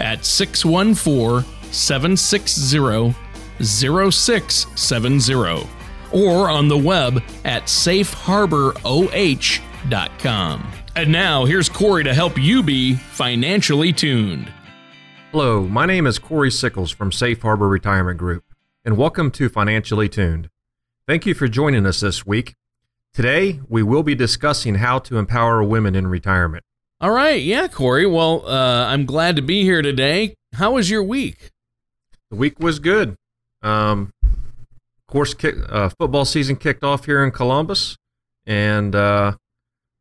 at 614 760 0670 or on the web at safeharboroh.com. And now, here's Corey to help you be financially tuned. Hello, my name is Corey Sickles from Safe Harbor Retirement Group, and welcome to Financially Tuned. Thank you for joining us this week. Today, we will be discussing how to empower women in retirement. All right, yeah, Corey. Well, uh, I'm glad to be here today. How was your week? The week was good. Um, of course, kick, uh, football season kicked off here in Columbus, and uh,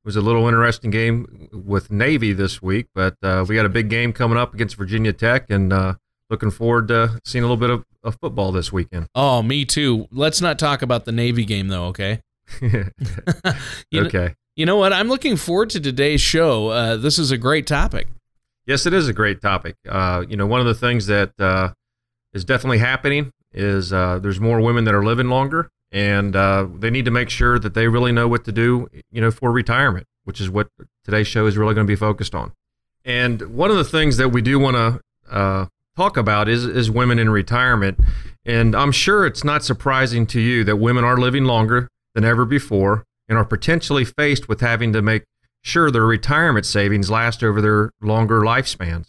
was a little interesting game with Navy this week, but uh, we got a big game coming up against Virginia Tech, and uh, looking forward to seeing a little bit of, of, football this weekend. Oh, me too. Let's not talk about the Navy game though, okay? okay. Know, you know what? I'm looking forward to today's show. Uh, this is a great topic. Yes, it is a great topic. Uh, you know, one of the things that uh, is definitely happening is uh, there's more women that are living longer and uh, they need to make sure that they really know what to do, you know, for retirement, which is what today's show is really going to be focused on. And one of the things that we do want to uh, talk about is is women in retirement, and I'm sure it's not surprising to you that women are living longer than ever before and are potentially faced with having to make sure their retirement savings last over their longer lifespans.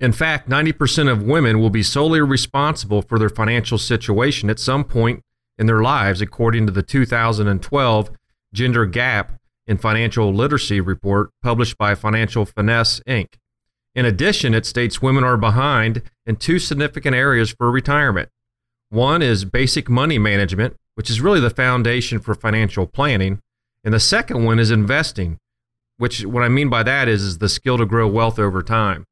In fact, 90% of women will be solely responsible for their financial situation at some point in their lives, according to the 2012 Gender Gap in Financial Literacy report published by Financial Finesse Inc. In addition, it states women are behind in two significant areas for retirement. One is basic money management, which is really the foundation for financial planning. And the second one is investing, which what I mean by that is, is the skill to grow wealth over time.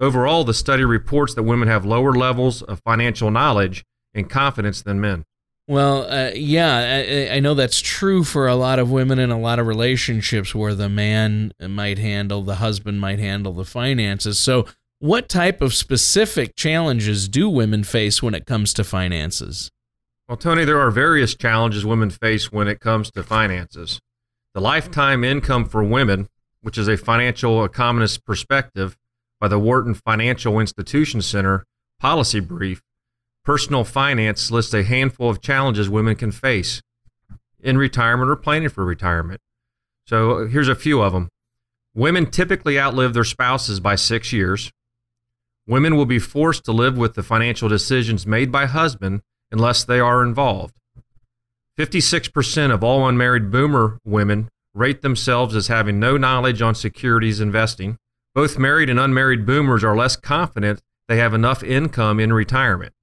Overall, the study reports that women have lower levels of financial knowledge and confidence than men. Well, uh, yeah, I, I, know that's true for a lot of women in a lot of relationships where the man might handle, the husband might handle the finances. So, what type of specific challenges do women face when it comes to finances? Well, Tony, there are various challenges women face when it comes to finances. The lifetime income for women, which is a financial economist perspective by the Wharton Financial Institution Center policy brief, Personal finance lists a handful of challenges women can face in retirement or planning for retirement. So here's a few of them. Women typically outlive their spouses by six years. Women will be forced to live with the financial decisions made by husband unless they are involved. 56% of all unmarried boomer women rate themselves as having no knowledge on securities investing. Both married and unmarried boomers are less confident they have enough income in retirement.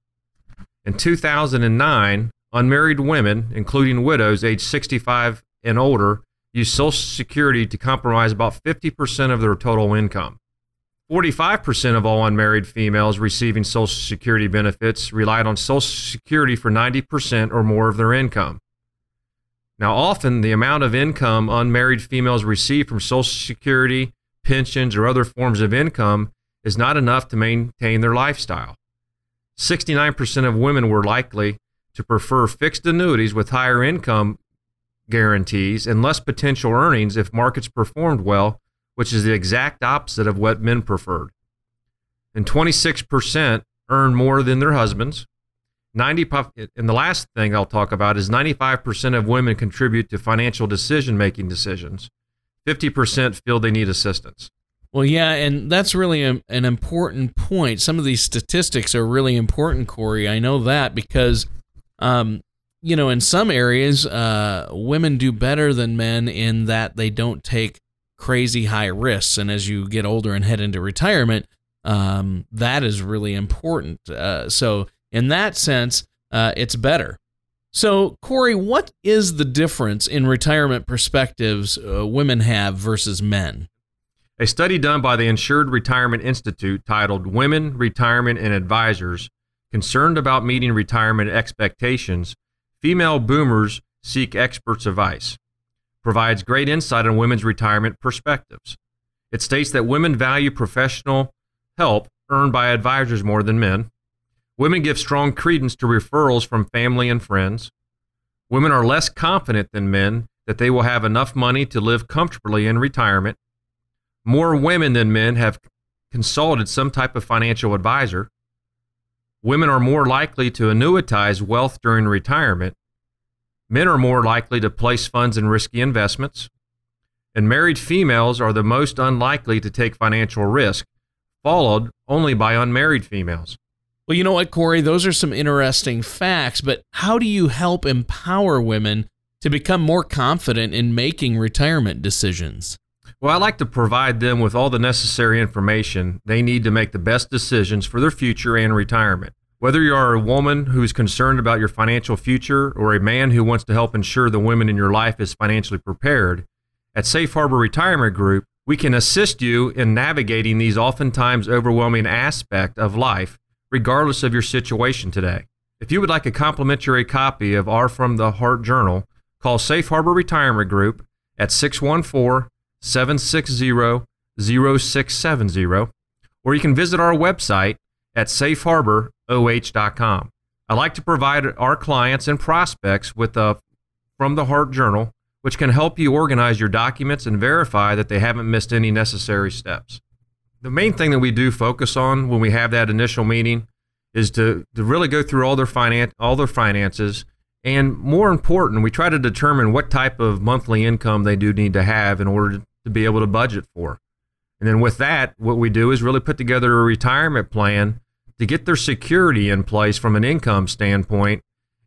In 2009, unmarried women, including widows aged 65 and older, used Social Security to compromise about 50% of their total income. 45% of all unmarried females receiving Social Security benefits relied on Social Security for 90% or more of their income. Now, often the amount of income unmarried females receive from Social Security, pensions, or other forms of income is not enough to maintain their lifestyle. 69% of women were likely to prefer fixed annuities with higher income guarantees and less potential earnings if markets performed well, which is the exact opposite of what men preferred. And 26% earn more than their husbands. 90 and the last thing I'll talk about is 95% of women contribute to financial decision making decisions. 50% feel they need assistance. Well, yeah, and that's really a, an important point. Some of these statistics are really important, Corey. I know that because, um, you know, in some areas, uh, women do better than men in that they don't take crazy high risks. And as you get older and head into retirement, um, that is really important. Uh, so, in that sense, uh, it's better. So, Corey, what is the difference in retirement perspectives uh, women have versus men? A study done by the Insured Retirement Institute titled Women, Retirement, and Advisors Concerned about Meeting Retirement Expectations, Female Boomers Seek Experts' Advice provides great insight on women's retirement perspectives. It states that women value professional help earned by advisors more than men. Women give strong credence to referrals from family and friends. Women are less confident than men that they will have enough money to live comfortably in retirement. More women than men have consulted some type of financial advisor. Women are more likely to annuitize wealth during retirement. Men are more likely to place funds in risky investments. And married females are the most unlikely to take financial risk, followed only by unmarried females. Well, you know what, Corey? Those are some interesting facts, but how do you help empower women to become more confident in making retirement decisions? Well, I like to provide them with all the necessary information they need to make the best decisions for their future and retirement. Whether you are a woman who's concerned about your financial future or a man who wants to help ensure the women in your life is financially prepared, at Safe Harbor Retirement Group, we can assist you in navigating these oftentimes overwhelming aspects of life regardless of your situation today. If you would like a complimentary copy of our From the Heart Journal, call Safe Harbor Retirement Group at 614 760 0670, or you can visit our website at safeharboroh.com. I like to provide our clients and prospects with a From the Heart Journal, which can help you organize your documents and verify that they haven't missed any necessary steps the main thing that we do focus on when we have that initial meeting is to, to really go through all their finance all their finances and more important we try to determine what type of monthly income they do need to have in order to be able to budget for and then with that what we do is really put together a retirement plan to get their security in place from an income standpoint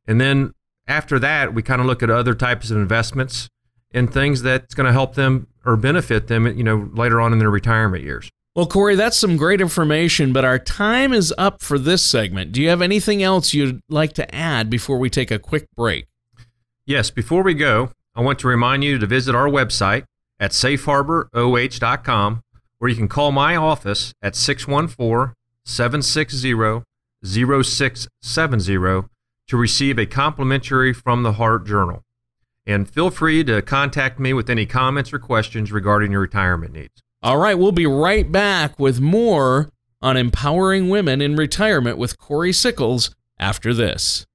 and then after that we kind of look at other types of investments and things that's going to help them or benefit them you know later on in their retirement years well, Corey, that's some great information, but our time is up for this segment. Do you have anything else you'd like to add before we take a quick break? Yes, before we go, I want to remind you to visit our website at safeharboroh.com, where you can call my office at 614 760 0670 to receive a complimentary From the Heart journal. And feel free to contact me with any comments or questions regarding your retirement needs. All right, we'll be right back with more on empowering women in retirement with Corey Sickles after this.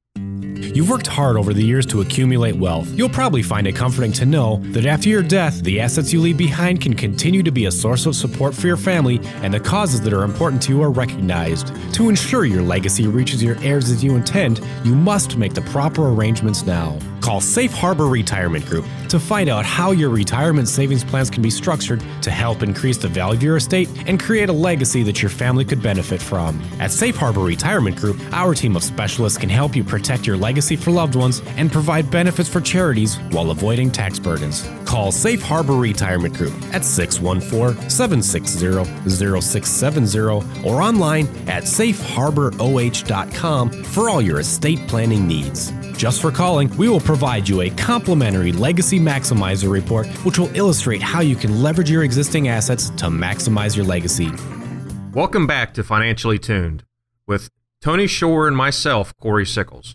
You've worked hard over the years to accumulate wealth. You'll probably find it comforting to know that after your death, the assets you leave behind can continue to be a source of support for your family and the causes that are important to you are recognized. To ensure your legacy reaches your heirs as you intend, you must make the proper arrangements now. Call Safe Harbor Retirement Group to find out how your retirement savings plans can be structured to help increase the value of your estate and create a legacy that your family could benefit from. At Safe Harbor Retirement Group, our team of specialists can help you protect your legacy for loved ones and provide benefits for charities while avoiding tax burdens. Call Safe Harbor Retirement Group at 614 760 0670 or online at safeharboroh.com for all your estate planning needs. Just for calling, we will provide you a complimentary Legacy Maximizer report, which will illustrate how you can leverage your existing assets to maximize your legacy. Welcome back to Financially Tuned with Tony Shore and myself, Corey Sickles.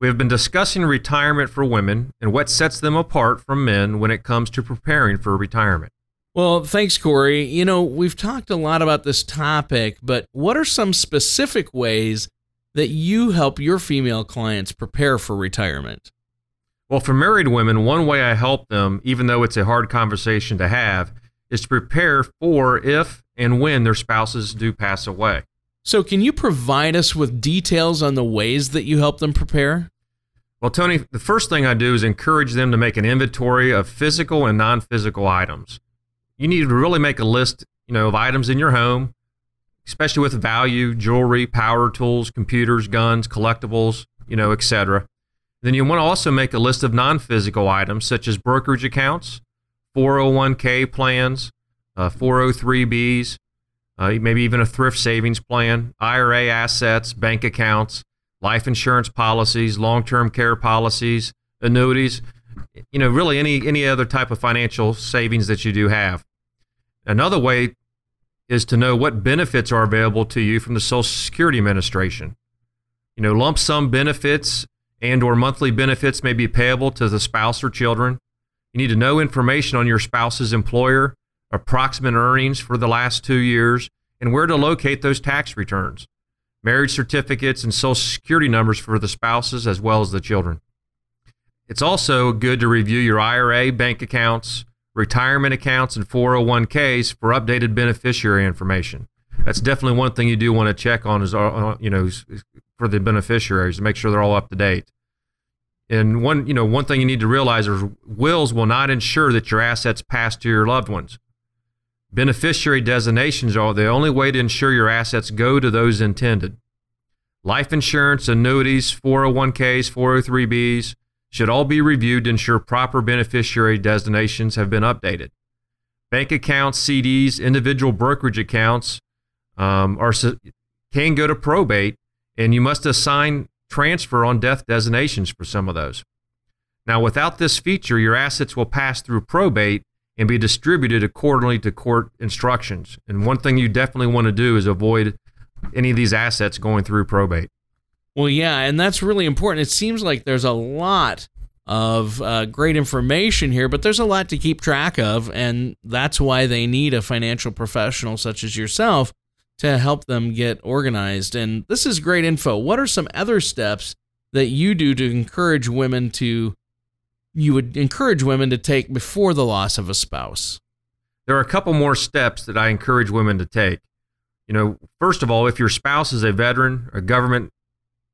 We have been discussing retirement for women and what sets them apart from men when it comes to preparing for retirement. Well, thanks, Corey. You know, we've talked a lot about this topic, but what are some specific ways that you help your female clients prepare for retirement? Well, for married women, one way I help them, even though it's a hard conversation to have, is to prepare for if and when their spouses do pass away. So, can you provide us with details on the ways that you help them prepare? Well, Tony, the first thing I do is encourage them to make an inventory of physical and non physical items. You need to really make a list, you know, of items in your home especially with value, jewelry, power tools, computers, guns, collectibles, you know, etc. Then you want to also make a list of non-physical items such as brokerage accounts, 401k plans, uh, 403bs, uh, maybe even a thrift savings plan, IRA assets, bank accounts, life insurance policies, long-term care policies, annuities, you know, really any any other type of financial savings that you do have. Another way is to know what benefits are available to you from the Social Security Administration. You know, lump sum benefits and or monthly benefits may be payable to the spouse or children. You need to know information on your spouse's employer, approximate earnings for the last 2 years, and where to locate those tax returns. Marriage certificates and social security numbers for the spouses as well as the children. It's also good to review your IRA bank accounts, retirement accounts, and 401ks for updated beneficiary information. That's definitely one thing you do want to check on is uh, uh, you know for the beneficiaries to make sure they're all up to date. And one you know one thing you need to realize is wills will not ensure that your assets pass to your loved ones. Beneficiary designations are the only way to ensure your assets go to those intended. Life insurance, annuities, 401ks, 403bs, should all be reviewed to ensure proper beneficiary designations have been updated. Bank accounts, CDs, individual brokerage accounts um, are can go to probate, and you must assign transfer on death designations for some of those. Now, without this feature, your assets will pass through probate and be distributed accordingly to court instructions. And one thing you definitely want to do is avoid any of these assets going through probate. Well, yeah, and that's really important. It seems like there's a lot of uh, great information here, but there's a lot to keep track of, and that's why they need a financial professional such as yourself to help them get organized. And this is great info. What are some other steps that you do to encourage women to you would encourage women to take before the loss of a spouse? There are a couple more steps that I encourage women to take. You know, first of all, if your spouse is a veteran, a government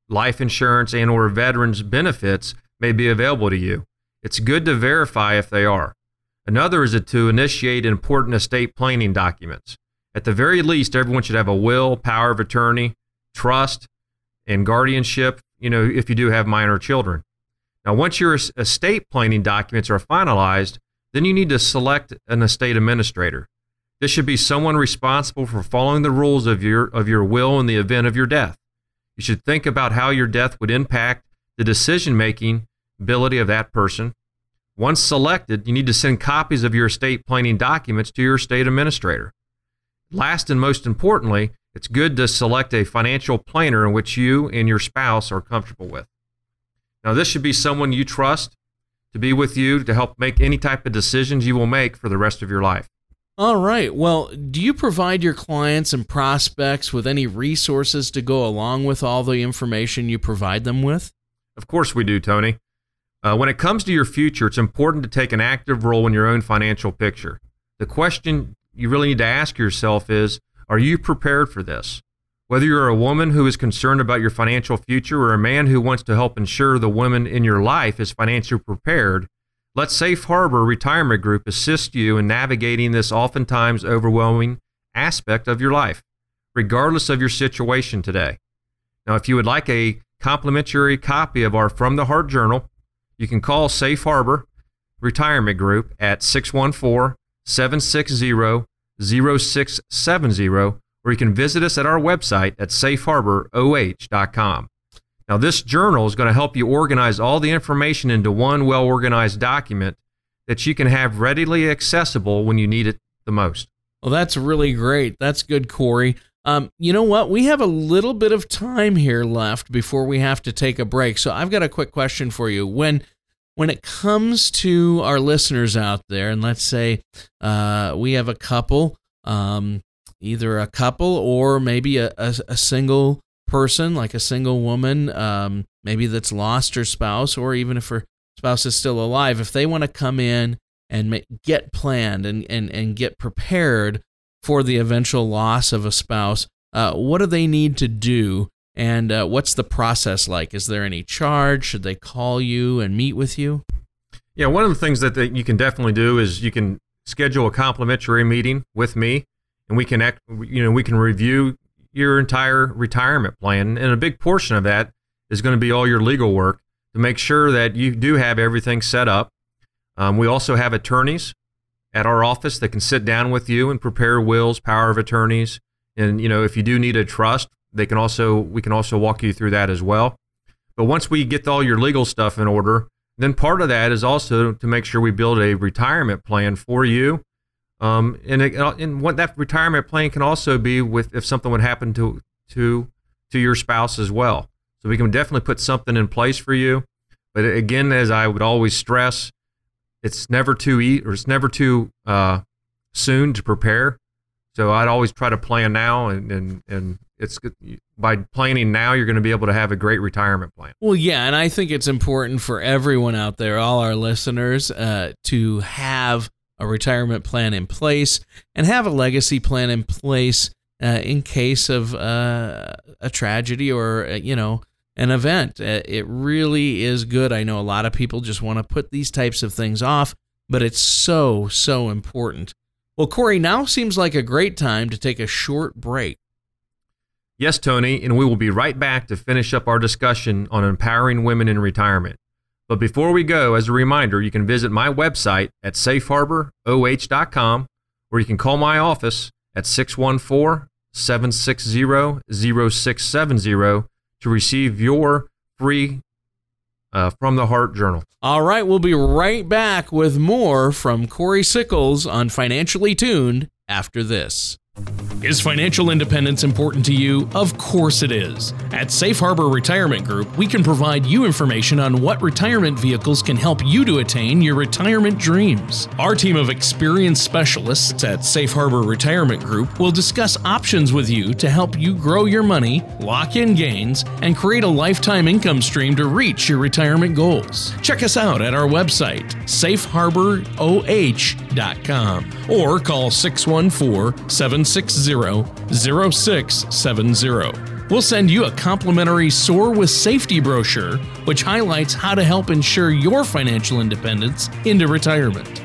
life insurance and or veterans benefits may be available to you. It's good to verify if they are. Another is to initiate important estate planning documents. At the very least, everyone should have a will, power of attorney, trust, and guardianship, you know, if you do have minor children. Now, once your estate planning documents are finalized, then you need to select an estate administrator. This should be someone responsible for following the rules of your, of your will in the event of your death. You should think about how your death would impact the decision making ability of that person. Once selected, you need to send copies of your estate planning documents to your estate administrator. Last and most importantly, it's good to select a financial planner in which you and your spouse are comfortable with. Now, this should be someone you trust to be with you to help make any type of decisions you will make for the rest of your life. All right. Well, do you provide your clients and prospects with any resources to go along with all the information you provide them with? Of course, we do, Tony. Uh, when it comes to your future, it's important to take an active role in your own financial picture. The question you really need to ask yourself is Are you prepared for this? Whether you're a woman who is concerned about your financial future or a man who wants to help ensure the woman in your life is financially prepared, let Safe Harbor Retirement Group assist you in navigating this oftentimes overwhelming aspect of your life, regardless of your situation today. Now, if you would like a complimentary copy of our From the Heart Journal, you can call Safe Harbor Retirement Group at 614 760 0670, or you can visit us at our website at safeharboroh.com. Now, this journal is going to help you organize all the information into one well organized document that you can have readily accessible when you need it the most. Well, that's really great. That's good, Corey. Um, you know what? We have a little bit of time here left before we have to take a break. So I've got a quick question for you. When when it comes to our listeners out there, and let's say uh, we have a couple, um, either a couple or maybe a, a, a, single person, like a single woman, um, maybe that's lost her spouse, or even if her spouse is still alive, if they want to come in and get planned and, and, and get prepared for the eventual loss of a spouse, uh, what do they need to do? And uh, what's the process like? Is there any charge? Should they call you and meet with you? Yeah, one of the things that, that you can definitely do is you can schedule a complimentary meeting with me, and we can act, you know we can review your entire retirement plan, and a big portion of that is going to be all your legal work to make sure that you do have everything set up. Um, we also have attorneys at our office that can sit down with you and prepare wills, power of attorneys, and you know if you do need a trust, they can also we can also walk you through that as well. But once we get all your legal stuff in order, then part of that is also to make sure we build a retirement plan for you. Um, and it, and what that retirement plan can also be with if something would happen to to to your spouse as well. So we can definitely put something in place for you. But again, as I would always stress, it's never too eat or it's never too uh, soon to prepare. So I'd always try to plan now, and and and it's by planning now, you're going to be able to have a great retirement plan. Well, yeah, and I think it's important for everyone out there, all our listeners, uh, to have a retirement plan in place and have a legacy plan in place uh, in case of uh, a tragedy or uh, you know an event. Uh, it really is good. I know a lot of people just want to put these types of things off, but it's so so important. Well, Corey, now seems like a great time to take a short break. Yes, Tony, and we will be right back to finish up our discussion on empowering women in retirement. But before we go, as a reminder, you can visit my website at safeharboroh.com or you can call my office at 614 760 0670 to receive your free uh, From the Heart Journal. All right, we'll be right back with more from Corey Sickles on Financially Tuned after this. Is financial independence important to you? Of course it is. At Safe Harbor Retirement Group, we can provide you information on what retirement vehicles can help you to attain your retirement dreams. Our team of experienced specialists at Safe Harbor Retirement Group will discuss options with you to help you grow your money, lock in gains, and create a lifetime income stream to reach your retirement goals. Check us out at our website, safeharboroh.com, or call 614 760 0670. We'll send you a complimentary Soar with Safety brochure, which highlights how to help ensure your financial independence into retirement.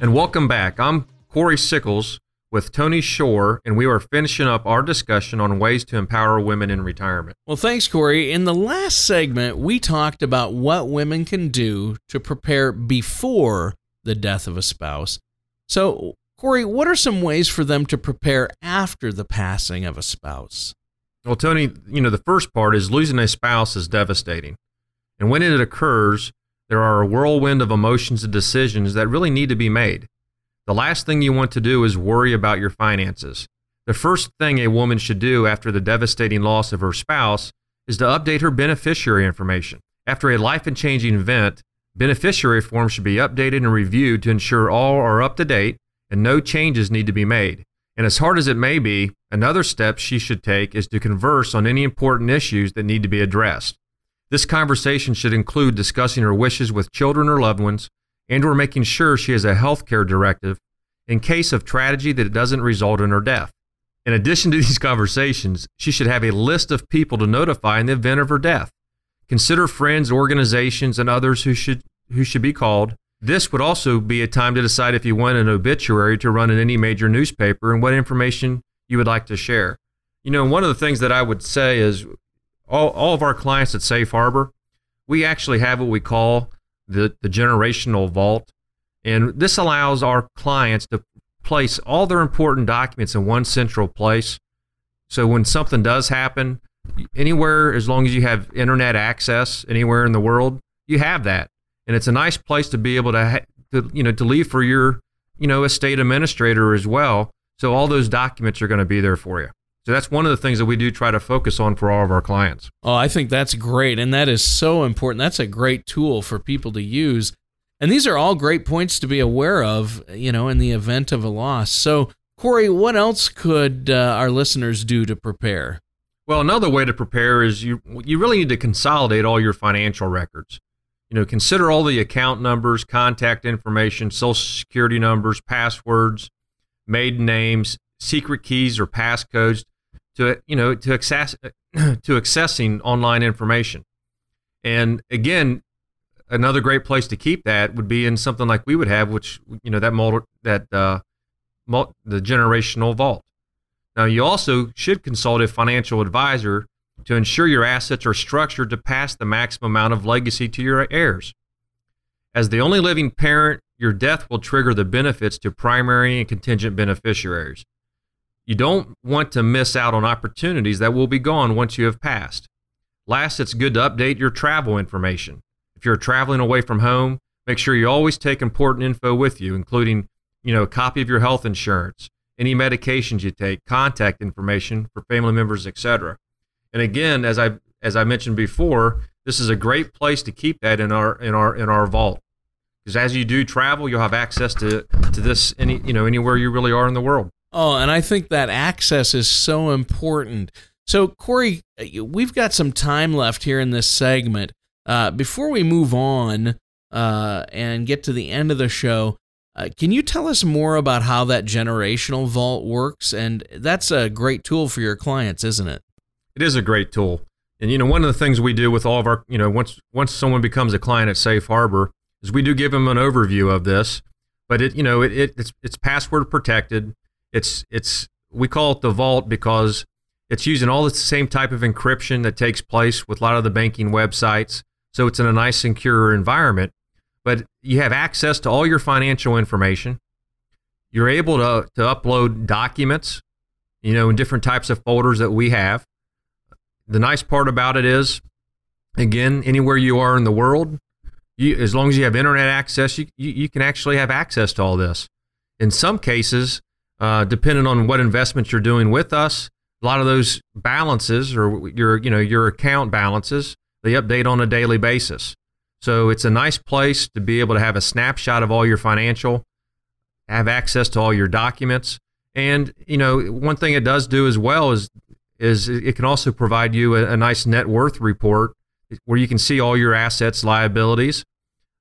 And welcome back. I'm Corey Sickles with Tony Shore, and we are finishing up our discussion on ways to empower women in retirement. Well, thanks, Corey. In the last segment, we talked about what women can do to prepare before the death of a spouse. So, Corey, what are some ways for them to prepare after the passing of a spouse? Well, Tony, you know, the first part is losing a spouse is devastating. And when it occurs, there are a whirlwind of emotions and decisions that really need to be made. The last thing you want to do is worry about your finances. The first thing a woman should do after the devastating loss of her spouse is to update her beneficiary information. After a life changing event, beneficiary forms should be updated and reviewed to ensure all are up to date and no changes need to be made. And as hard as it may be, another step she should take is to converse on any important issues that need to be addressed. This conversation should include discussing her wishes with children or loved ones and or making sure she has a health care directive in case of tragedy that doesn't result in her death. In addition to these conversations, she should have a list of people to notify in the event of her death. Consider friends, organizations, and others who should who should be called this would also be a time to decide if you want an obituary to run in any major newspaper and what information you would like to share. You know, one of the things that I would say is all, all of our clients at Safe Harbor, we actually have what we call the, the generational vault. And this allows our clients to place all their important documents in one central place. So when something does happen, anywhere, as long as you have internet access anywhere in the world, you have that and it's a nice place to be able to, ha- to you know to leave for your you know estate administrator as well. So all those documents are going to be there for you. So that's one of the things that we do try to focus on for all of our clients. Oh, I think that's great. And that is so important. That's a great tool for people to use. And these are all great points to be aware of, you know, in the event of a loss. So, Corey, what else could uh, our listeners do to prepare? Well, another way to prepare is you you really need to consolidate all your financial records you know, consider all the account numbers, contact information, social security numbers, passwords, maiden names, secret keys or passcodes to you know to access to accessing online information. And again, another great place to keep that would be in something like we would have, which you know that multi, that uh, the generational vault. Now, you also should consult a financial advisor to ensure your assets are structured to pass the maximum amount of legacy to your heirs. As the only living parent your death will trigger the benefits to primary and contingent beneficiaries. You don't want to miss out on opportunities that will be gone once you have passed. Last, it's good to update your travel information. If you're traveling away from home, make sure you always take important info with you, including, you know, a copy of your health insurance, any medications you take, contact information for family members, etc. And again, as I as I mentioned before, this is a great place to keep that in our in our in our vault. Because as you do travel, you'll have access to to this any you know anywhere you really are in the world. Oh, and I think that access is so important. So, Corey, we've got some time left here in this segment. Uh, before we move on uh, and get to the end of the show, uh, can you tell us more about how that generational vault works? And that's a great tool for your clients, isn't it? It is a great tool. And you know, one of the things we do with all of our, you know, once once someone becomes a client at Safe Harbor, is we do give them an overview of this. But it, you know, it, it it's it's password protected. It's it's we call it the vault because it's using all the same type of encryption that takes place with a lot of the banking websites. So it's in a nice secure environment. But you have access to all your financial information. You're able to, to upload documents, you know, in different types of folders that we have. The nice part about it is, again, anywhere you are in the world, you, as long as you have internet access, you, you, you can actually have access to all this. In some cases, uh, depending on what investments you're doing with us, a lot of those balances or your you know your account balances they update on a daily basis. So it's a nice place to be able to have a snapshot of all your financial, have access to all your documents, and you know one thing it does do as well is is it can also provide you a, a nice net worth report where you can see all your assets, liabilities,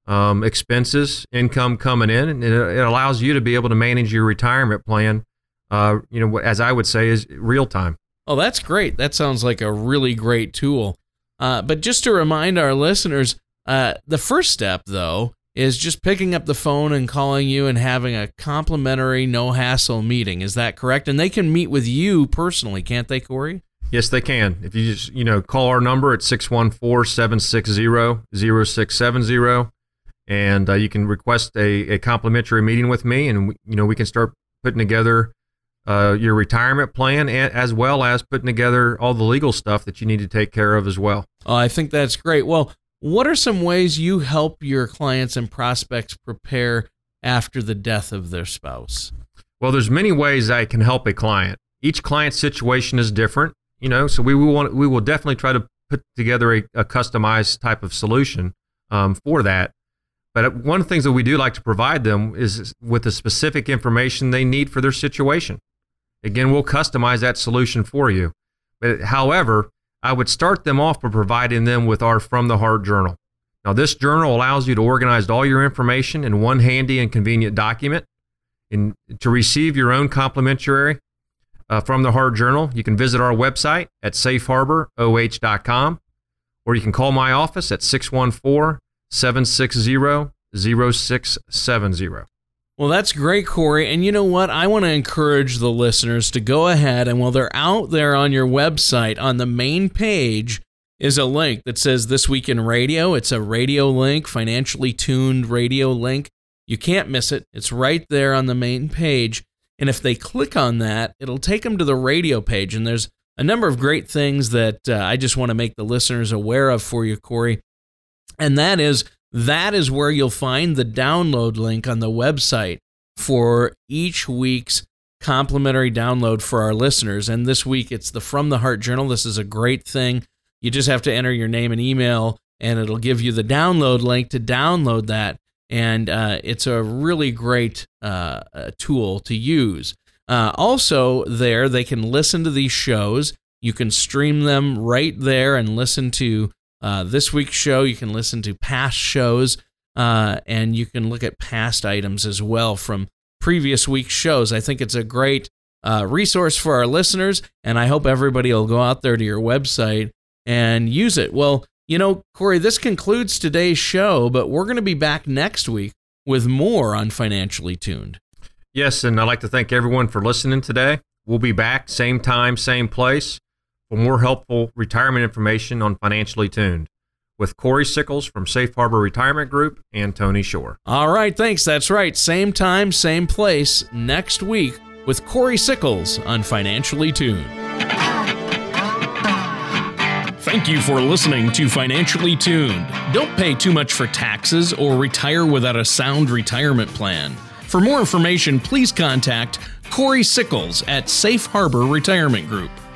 um, expenses, income coming in, and it, it, allows you to be able to manage your retirement plan. Uh, you know, as I would say, is real time. Oh, that's great. That sounds like a really great tool. Uh, but just to remind our listeners, uh, the first step though is just picking up the phone and calling you and having a complimentary, no hassle meeting. Is that correct? And they can meet with you personally, can't they, Corey? Yes, they can. If you just, you know, call our number at 614 760 0670 and uh, you can request a, a complimentary meeting with me, and you know we can start putting together uh, your retirement plan as well as putting together all the legal stuff that you need to take care of as well. Oh, I think that's great. Well, what are some ways you help your clients and prospects prepare after the death of their spouse? Well, there's many ways I can help a client. Each client situation is different, you know, so we will want we will definitely try to put together a, a customized type of solution um, for that. But one of the things that we do like to provide them is with the specific information they need for their situation. Again, we'll customize that solution for you. But however, I would start them off by providing them with our From the Heart journal. Now, this journal allows you to organize all your information in one handy and convenient document. And to receive your own complimentary uh, From the Heart journal, you can visit our website at safeharboroh.com or you can call my office at 614 760 0670. Well, that's great, Corey. And you know what? I want to encourage the listeners to go ahead and while they're out there on your website, on the main page is a link that says This Week in Radio. It's a radio link, financially tuned radio link. You can't miss it. It's right there on the main page. And if they click on that, it'll take them to the radio page. And there's a number of great things that uh, I just want to make the listeners aware of for you, Corey. And that is that is where you'll find the download link on the website for each week's complimentary download for our listeners. And this week it's the From the Heart Journal. This is a great thing. You just have to enter your name and email, and it'll give you the download link to download that. And uh, it's a really great uh, tool to use. Uh, also, there they can listen to these shows. You can stream them right there and listen to uh, this week's show. You can listen to past shows, uh, and you can look at past items as well from previous week's shows. I think it's a great uh, resource for our listeners, and I hope everybody will go out there to your website and use it. Well, you know, Corey, this concludes today's show, but we're going to be back next week with more on Financially Tuned. Yes, and I'd like to thank everyone for listening today. We'll be back, same time, same place for more helpful retirement information on Financially Tuned. with Corey Sickles from Safe Harbor Retirement Group and Tony Shore. All right, thanks. That's right. Same time, same place next week with Corey Sickles on Financially Tuned. Thank you for listening to Financially Tuned. Don't pay too much for taxes or retire without a sound retirement plan. For more information, please contact Corey Sickles at Safe Harbor Retirement Group.